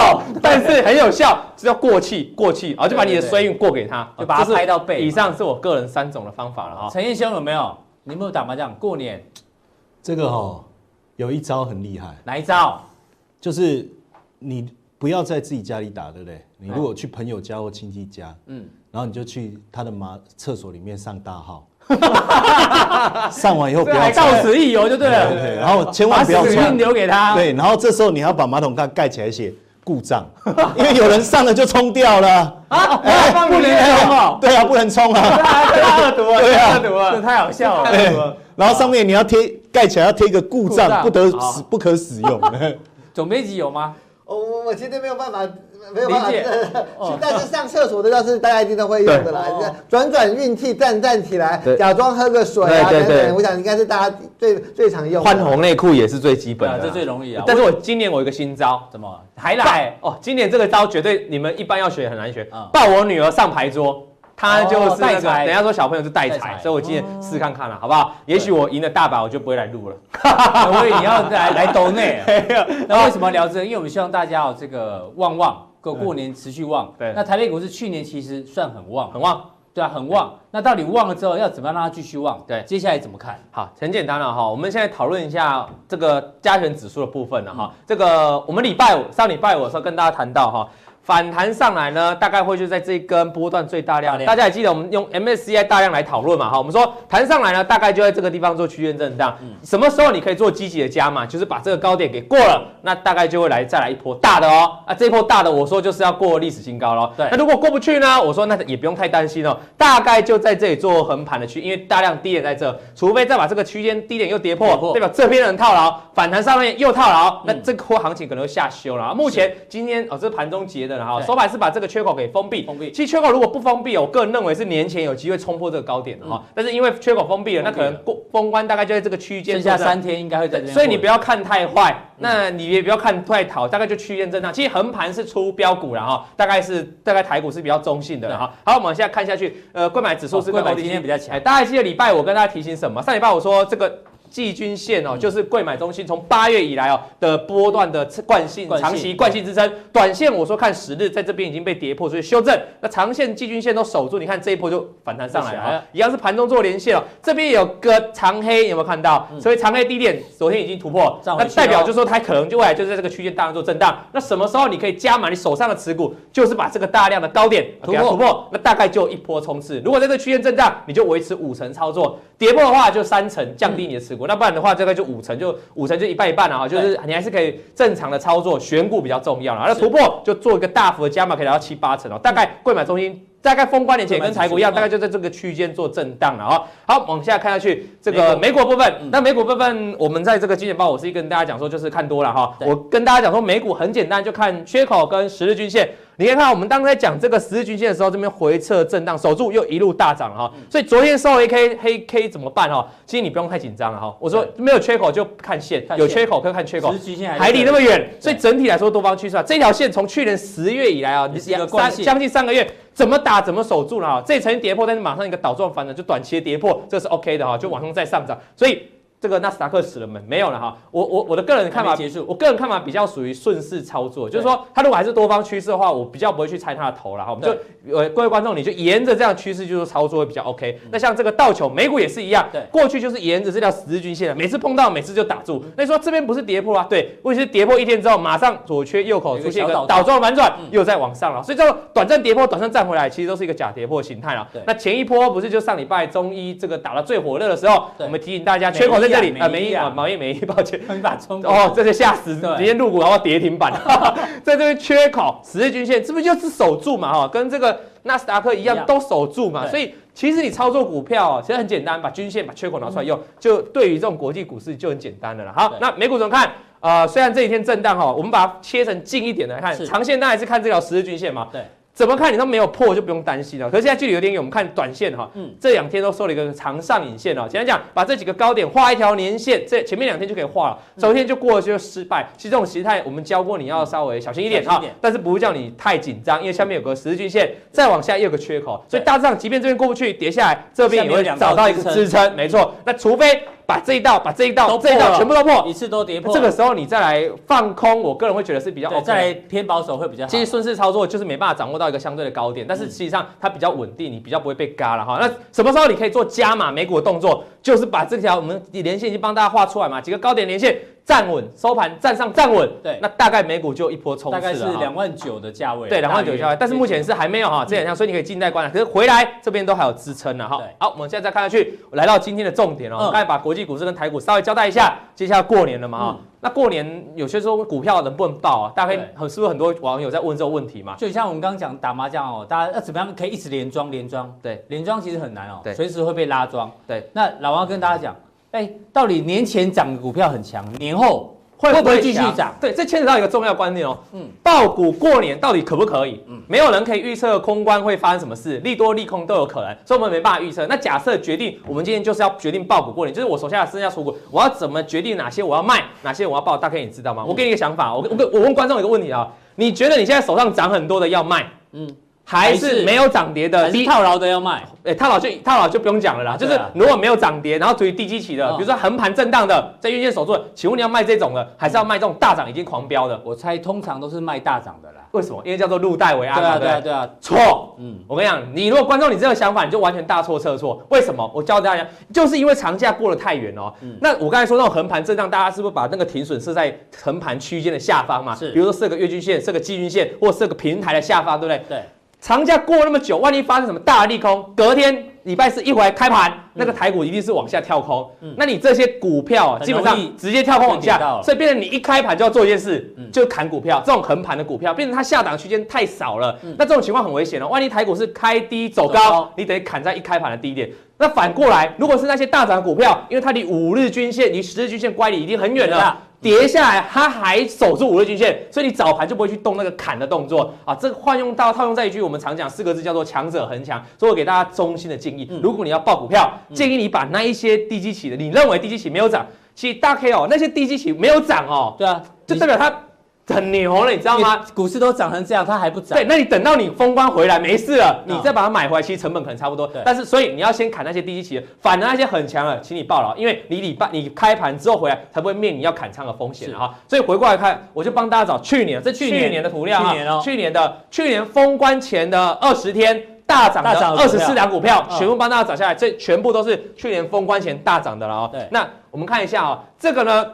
但是很有效，这叫过气过气，然后就把你的衰运过给他，就把他拍到背。以上是我个人三种的方法了哈。陈彦兄有没有？你有没有打麻将？过年这个哈有一招很厉害，哪一招？就是你不要在自己家里打，对不对？你如果去朋友家或亲戚家，嗯，然后你就去他的麻厕所里面上大号。上完以后不要到此一游就对了，对，然后千万不要把留给他。对，然后这时候你要把马桶盖盖起来写故障，因为有人上了就冲掉了啊！不能冲啊！对啊，不能冲啊！太恶毒了，对啊，恶毒了，这太好笑了。对，然后上面你要贴盖起来要贴一个故障，不得使不可使用。总编辑有吗？我我我今天没有办法。没有办法，但是上厕所的要是大家一定都会用的啦，转转运气，站站起来，假装喝个水啊等等，我想应该是大家最最常用。换红内裤也是最基本的，这最容易啊。但是我今年我有一个新招，怎么还来？哦，今年这个招绝对你们一般要学很难学，抱我女儿上牌桌。他就是那个，等下说小朋友是带财，所以我今天试看看了，好不好？也许我赢了大把，我就不会来录了。所以你要来来抖内。那为什么聊这个？因为我们希望大家哦，这个旺旺过过年持续旺。对。那台北股市去年其实算很旺，很旺，对啊，很旺。那到底旺了之后要怎么样让它继续旺？对，接下来怎么看？好，很简单了哈。我们现在讨论一下这个加权指数的部分了哈。这个我们礼拜五上礼拜五的时候跟大家谈到哈。反弹上来呢，大概会就在这一根波段最大量。大家还记得我们用 MSCI 大量来讨论嘛？哈，我们说弹上来呢，大概就在这个地方做区间震荡。什么时候你可以做积极的加码？就是把这个高点给过了，那大概就会来再来一波大的哦。啊，这一波大的，我说就是要过历史新高喽。对。那如果过不去呢？我说那也不用太担心哦，大概就在这里做横盘的区，因为大量低点在这，除非再把这个区间低点又跌破，代表这边人套牢，反弹上面又套牢，那这波行情可能会下修了。目前今天哦，这是盘中结的哈，收盘是把。这个缺口给封闭，封闭。其实缺口如果不封闭，我个人认为是年前有机会冲破这个高点的哈。但是因为缺口封闭了，那可能过封关大概就在这个区间，剩下三天应该会在。所以你不要看太坏，那你也不要看太好，大概就区间震荡。其实横盘是出标股了哈，大概是大概台股是比较中性的哈。好，我们现在看下去，呃，购买指数是柜买今天比较强。大家记得礼拜我跟大家提醒什么？上礼拜我说这个。季均线哦，就是贵买中心从八月以来哦的波段的惯性长期惯性支撑，短线我说看十日在这边已经被跌破，所以修正。那长线季均线都守住，你看这一波就反弹上来了，一样是盘中做连线哦。这边有个长黑，有没有看到？所以长黑低点昨天已经突破，那代表就是说它可能就未来就是在这个区间大量做震荡。那什么时候你可以加满你手上的持股？就是把这个大量的高点突破，突破，那大概就一波冲刺。如果在这个区间震荡，你就维持五成操作；跌破的话就三成，降低你的持股。那不然的话，这个就五成，就五成就一半一半了哈，就是你还是可以正常的操作，选股比较重要了。那突破就做一个大幅的加码，可以达到七八成哦。大概柜买中心大概封关年前跟台股一样，大概就在这个区间做震荡了啊。好，往下看下去，这个美股部分，那美股部分我们在这个金钱豹，我是跟大家讲说就是看多了哈。我跟大家讲说美股很简单，就看缺口跟十日均线。你可以看，我们当时在讲这个十日均线的时候，这边回撤震荡守住，又一路大涨了哈。所以昨天收黑 K 黑 K 怎么办哈？其实你不用太紧张了哈。我说没有缺口就看线，有缺口可以看缺口。还离那么远，所以整体来说多方趋势啊。这条线从去年十月以来啊，你三将近三个月，怎么打怎么守住了哈。这里曾经跌破，但是马上一个倒状反转，就短期的跌破，这是 OK 的哈，就往上再上涨。所以。这个纳斯达克死了没？没有了哈。我我我的个人看法结束。我个人看法比较属于顺势操作，就是说，它如果还是多方趋势的话，我比较不会去猜它的头了哈。我们就呃，各位观众，你就沿着这样趋势就是操作会比较 OK。那像这个倒球美股也是一样，对，过去就是沿着这条十日均线，每次碰到每次就打住。那你说这边不是跌破啊？对，问题是跌破一天之后，马上左缺右口出现一个倒状反转，又在往上了。所以这个短暂跌破，短暂站回来，其实都是一个假跌破形态了。那前一波不是就上礼拜中医这个打到最火热的时候，我们提醒大家缺口在这里啊，没啊。毛一没一，抱歉，哦，这就吓死，直接入股然后跌停板，在这边缺口，十日均线是不是就是守住嘛？哈，跟这个纳斯达克一样都守住嘛？所以其实你操作股票其实很简单，把均线把缺口拿出来用，就对于这种国际股市就很简单的了。好，那美股怎么看？呃，虽然这几天震荡哈，我们把它切成近一点来看，长线当然是看这条十日均线嘛。对。怎么看你都没有破，就不用担心了。可是现在距离有点远，我们看短线哈，嗯，这两天都收了一个长上影线哦。简单讲，把这几个高点画一条年线，这前面两天就可以画了。昨天就过了就失败。其实这种形态我们教过，你要稍微小心一点哈。但是不会叫你太紧张，因为下面有个十字均线，再往下又有个缺口，所以大致上即便这边过不去，跌下来这边也会找到一个支撑。没错，那除非。把这一道，把这一道，这一道全部都破，一次都跌破。这个时候你再来放空，我个人会觉得是比较 OK，再来偏保守会比较好。其实顺势操作就是没办法掌握到一个相对的高点，但是实际上它比较稳定，你比较不会被嘎了哈。那什么时候你可以做加码美股的动作？就是把这条我们连线已经帮大家画出来嘛，几个高点连线。站稳收盘，站上站稳，对，那大概美股就一波冲刺了，大概是两万九的价位，对，两万九的价位，但是目前是还没有哈，这两天，所以你可以静待观察，可是回来这边都还有支撑呢哈。好，我们现在再看下去，来到今天的重点哦，刚才把国际股市跟台股稍微交代一下，接下来过年了嘛哈，那过年有些时候股票能不能报啊？大概很是不是很多网友在问这个问题嘛？就像我们刚刚讲打麻将哦，大家要怎么样可以一直连庄连庄？对，连庄其实很难哦，对，随时会被拉庄。对，那老王跟大家讲，哎，到底年前涨的股票很强，年后？会不会继续涨？对，这牵扯到一个重要观念哦。嗯，爆股过年到底可不可以？嗯，没有人可以预测空关会发生什么事，利多利空都有可能，所以我们没办法预测。那假设决定，我们今天就是要决定爆股过年，就是我手下的剩下出股，我要怎么决定哪些我要卖，哪些我要爆？大概你知道吗？我给你一个想法，我我我问观众一个问题啊，你觉得你现在手上涨很多的要卖？嗯。还是没有涨跌的，低套牢的要卖，哎，套牢就套牢就不用讲了啦。就是如果没有涨跌，然后处于低基期的，比如说横盘震荡的，在月线守住，请问你要卖这种的，还是要卖这种大涨已经狂飙的？我猜通常都是卖大涨的啦。为什么？因为叫做入袋为安嘛。对啊，对啊，错。嗯，我跟你讲，你如果观众你这个想法，你就完全大错特错。为什么？我教大家，就是因为长假过得太远哦。那我刚才说那种横盘震荡，大家是不是把那个停损设在横盘区间的下方嘛？是。比如说设个月均线，设个季均线，或设个平台的下方，对不对？对。长假过那么久，万一发生什么大利空，隔天礼拜四一回来开盘，那个台股一定是往下跳空。嗯，那你这些股票啊，基本上直接跳空往下，所以变成你一开盘就要做一件事，就砍股票。这种横盘的股票，变成它下档区间太少了，那这种情况很危险哦。万一台股是开低走高，你得砍在一开盘的低点。那反过来，如果是那些大涨的股票，因为它离五日均线、离十日均线乖离已经很远了。跌下来，它还守住五日均线，所以你早盘就不会去动那个砍的动作啊。这个换用到套用在一句我们常讲四个字叫做强者恒强。所以我给大家衷心的建议，如果你要报股票，建议你把那一些低基企的，你认为低基企没有涨，其实大 K 哦，那些低基企没有涨哦，对啊，就代表它。很牛了，你知道吗？股市都涨成这样，它还不涨？对，那你等到你封关回来没事了，你再把它买回来，其实成本可能差不多。对。但是，所以你要先砍那些低基期的，反而那些很强的，请你抱牢，因为你礼拜你开盘之后回来才不会面临要砍仓的风险哈。所以回过来看，我就帮大家找去年，这去年的图料哈，去年的去年封关前的二十天大涨的二十四档股票，全部帮大家找下来，这全部都是去年封关前大涨的了哦。对。那我们看一下啊，这个呢？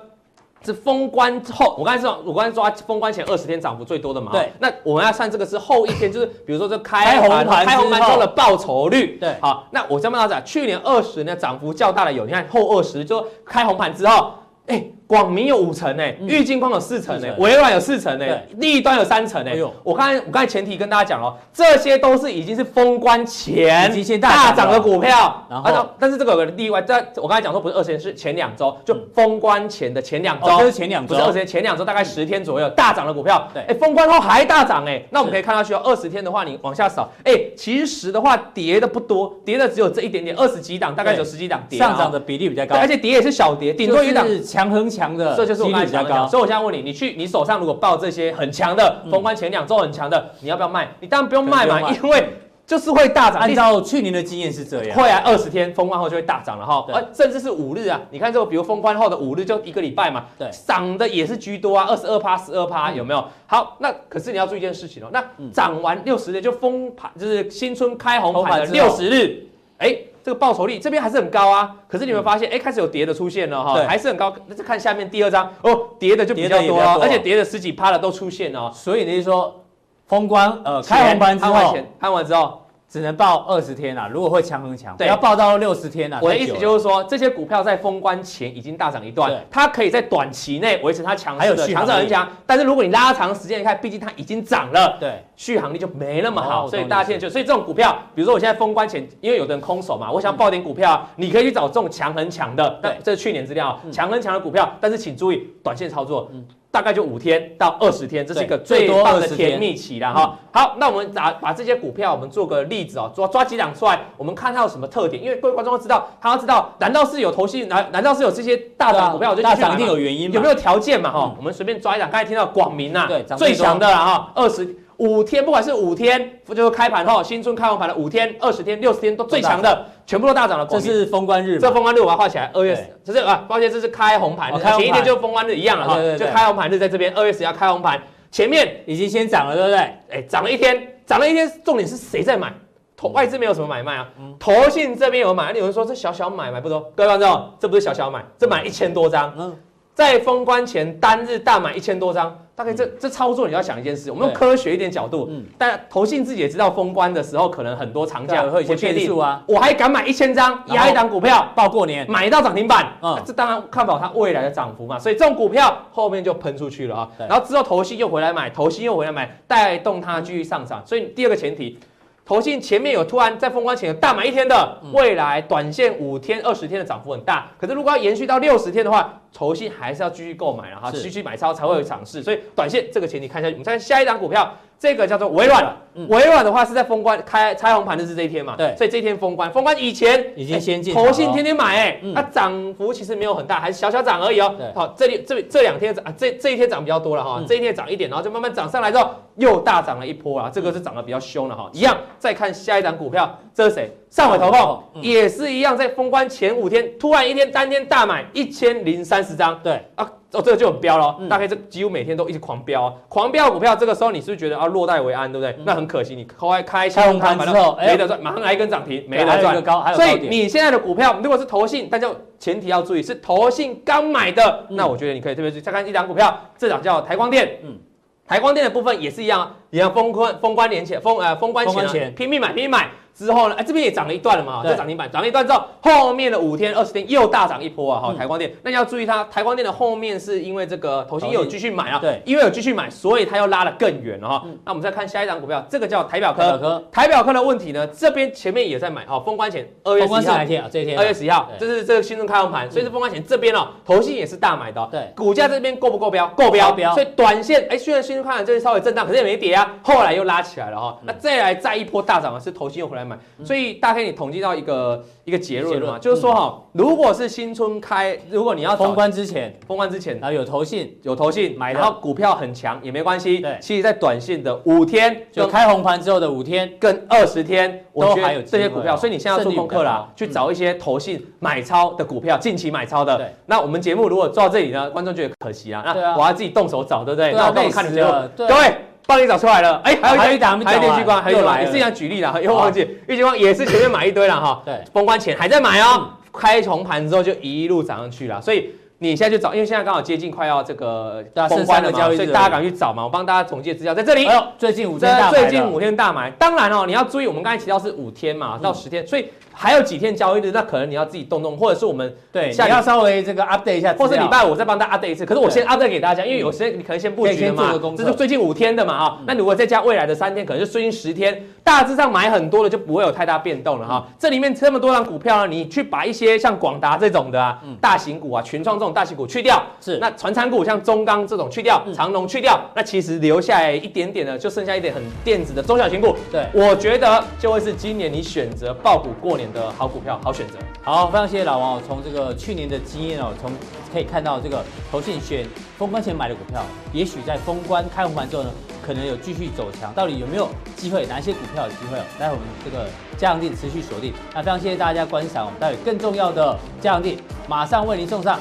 是封关后，我刚才说，我刚才抓封关前二十天涨幅最多的嘛？对。那我们要算这个是后一天，就是比如说这开红盘，开红盘之后的报酬率。对。好，那我先问大家，去年二十呢涨幅较大的有，你看后二十就开红盘之后，哎。广明有五成诶，玉金光有四成诶，微软有四成诶，立端有三成诶。我刚才我刚才前提跟大家讲了，这些都是已经是封关前大涨的股票。然后，但是这个有个例外，在我刚才讲说不是二十天，是前两周，就封关前的前两周，就是前两周，不是二十天，前两周大概十天左右大涨的股票。对，哎，封关后还大涨诶，那我们可以看到需要二十天的话，你往下扫，哎，其实的话跌的不多，跌的只有这一点点，二十几档，大概有十几档跌。上涨的比例比较高，而且跌也是小跌，顶多一档是强横。强的，这就是我刚才讲的。所以我现在问你，你去你手上如果抱这些很强的，封关前两周很强的，你要不要卖？你当然不用卖嘛，因为就是会大涨。按照去年的经验是这样，会啊，二十天封关后就会大涨了哈，而甚至是五日啊，你看这个，比如封关后的五日就一个礼拜嘛，对，涨的也是居多啊，二十二趴、十二趴，有没有？好，那可是你要注意一件事情哦，那涨完六十日就封盘，就是新春开红盘的六十日，哎。这个报酬率这边还是很高啊，可是你们发现，哎，开始有跌的出现了哈，还是很高。那就看下面第二张哦，跌的就比较多，而且跌的十几趴的都出现了。所以你是说，封关呃开红盘之后，看完之后。只能报二十天啊，如果会强很强，对，要报到六十天啊。我的意思就是说，这些股票在封关前已经大涨一段，它可以在短期内维持它强势的强势很强。但是如果你拉长时间看，毕竟它已经涨了，对，续航力就没那么好。所以大家现在就，所以这种股票，比如说我现在封关前，因为有的人空手嘛，我想报点股票，你可以去找这种强很强的。对，这是去年资料，强很强的股票，但是请注意短线操作。大概就五天到二十天，这是一个最棒的甜蜜期了哈。好，那我们把把这些股票，我们做个例子哦，抓抓几档出来，我们看它有什么特点。因为各位观众都知道，他要知道，难道是有投信？难难道是有这些大涨股票？大涨一定有原因，有没有条件嘛？哈，我们随便抓一档。刚才听到广明啊，最强的了哈，二十。五天，不管是五天，就是开盘后新春开红盘的五天、二十天、六十天都最强的，全部都大涨了。这是封关日，这封关日我把它画起来。二月十，这是啊，抱歉，这是开红盘，前一天就封关日一样了哈，就开红盘日在这边。二月十要开红盘，前面已经先涨了，对不对？哎，涨了一天，涨了一天，重点是谁在买？投外资没有什么买卖啊，投信这边有买。有人说这小小买买不多，各位观众，这不是小小买，这买一千多张。嗯。在封关前单日大买一千多张，大概这这操作你要想一件事，我们用科学一点角度，嗯，但投信自己也知道封关的时候可能很多长假会有一些变数啊，我还敢买一千张压一档股票报过年，买到涨停板，嗯，这当然看好它未来的涨幅嘛，所以这种股票后面就喷出去了啊，然后之后投信又回来买，投信又回来买，带动它继续上涨，所以第二个前提。投信前面有突然在封关前有大买一天的，未来短线五天、二十天的涨幅很大。可是如果要延续到六十天的话，投信还是要继续购买了哈，继续买超才会有涨势。所以短线这个前提看下去，我们再看下一档股票。这个叫做微软，微软的话是在封关开拆红盘的是这一天嘛？对，所以这一天封关，封关以前已经先进，投信天天买，哎，它涨幅其实没有很大，还是小小涨而已哦。好，这里这这两天涨，这这一天涨比较多了哈，这一天涨一点，然后就慢慢涨上来之后，又大涨了一波啊，这个是涨得比较凶了哈。一样，再看下一档股票，这是谁？上尾投控也是一样，在封关前五天突然一天单天大买一千零三十张，对啊。哦，这个就很飙了，大概这几乎每天都一直狂飙啊，狂飙股票，这个时候你是不是觉得啊落袋为安，对不对？那很可惜，你开开开红盘之后没得赚，马上来一根涨停，没得赚。所以你现在的股票如果是投信，但就前提要注意是投信刚买的，那我觉得你可以特别注意再看一档股票，这档叫台光电，嗯，台光电的部分也是一样，也要封关封关年前封呃封关前拼命买拼命买。之后呢？哎，这边也涨了一段了嘛，就涨停板涨了一段之后，后面的五天、二十天又大涨一波啊！哈，台光电，那你要注意它，台光电的后面是因为这个投信又有继续买啊，对，因为有继续买，所以它又拉得更远了哈。那我们再看下一档股票，这个叫台表科，台表科。的问题呢，这边前面也在买哈，封关前二月十一号，这一天二月十一号，这是这个新春开红盘，所以是封关前这边哦，投信也是大买的，对，股价这边够不够标？够标，所以短线哎，虽然新春开盘这边稍微震荡，可是也没跌啊，后来又拉起来了哈。那再来再一波大涨的是投信又回来买，所以大。大概你统计到一个一个结论嘛，就是说哈，如果是新春开，如果你要封关之前，封关之前，然后有投信。有投信买，然后股票很强也没关系。对，其实，在短线的五天，就开红盘之后的五天。跟二十天，都还有这些股票，所以你现在要做功课啦，去找一些投信买超的股票，近期买超的。那我们节目如果做到这里呢，观众觉得可惜啊，那我要自己动手找，对不对？那我看你节目，各位。帮你找出来了，哎，还有一档，还有电旭光，还有也是一样举例了，又忘记，电旭光也是前面买一堆了哈，对，封关前还在买哦，开重盘之后就一路涨上去了，所以你现在去找，因为现在刚好接近快要这个封关了嘛，所以大家赶紧去找嘛，我帮大家总结资料在这里。哎呦，最近五天，最近五天大买，当然哦，你要注意，我们刚才提到是五天嘛，到十天，所以。还有几天交易日，那可能你要自己动动，或者是我们对，你要稍微这个 update 一下，或是礼拜五再帮大家 update 一次。可是我先 update 给大家，因为有时间你可能先布局嘛，这是最近五天的嘛啊。那如果再加未来的三天，可能就最近十天，大致上买很多的就不会有太大变动了哈。这里面这么多张股票呢，你去把一些像广达这种的啊，大型股啊，群创这种大型股去掉，是那传产股像中钢这种去掉，长隆去掉，那其实留下来一点点的，就剩下一点很电子的中小型股。对，我觉得就会是今年你选择爆股过年的好股票。好选择，好，非常谢谢老王哦。从这个去年的经验哦，从可以看到这个投信选封关前买的股票，也许在封关开红盘之后呢，可能有继续走强。到底有没有机会？哪些股票有机会哦？待会我们这个加强錠持续锁定。那非常谢谢大家观赏，我们待会更重要的加强錠马上为您送上。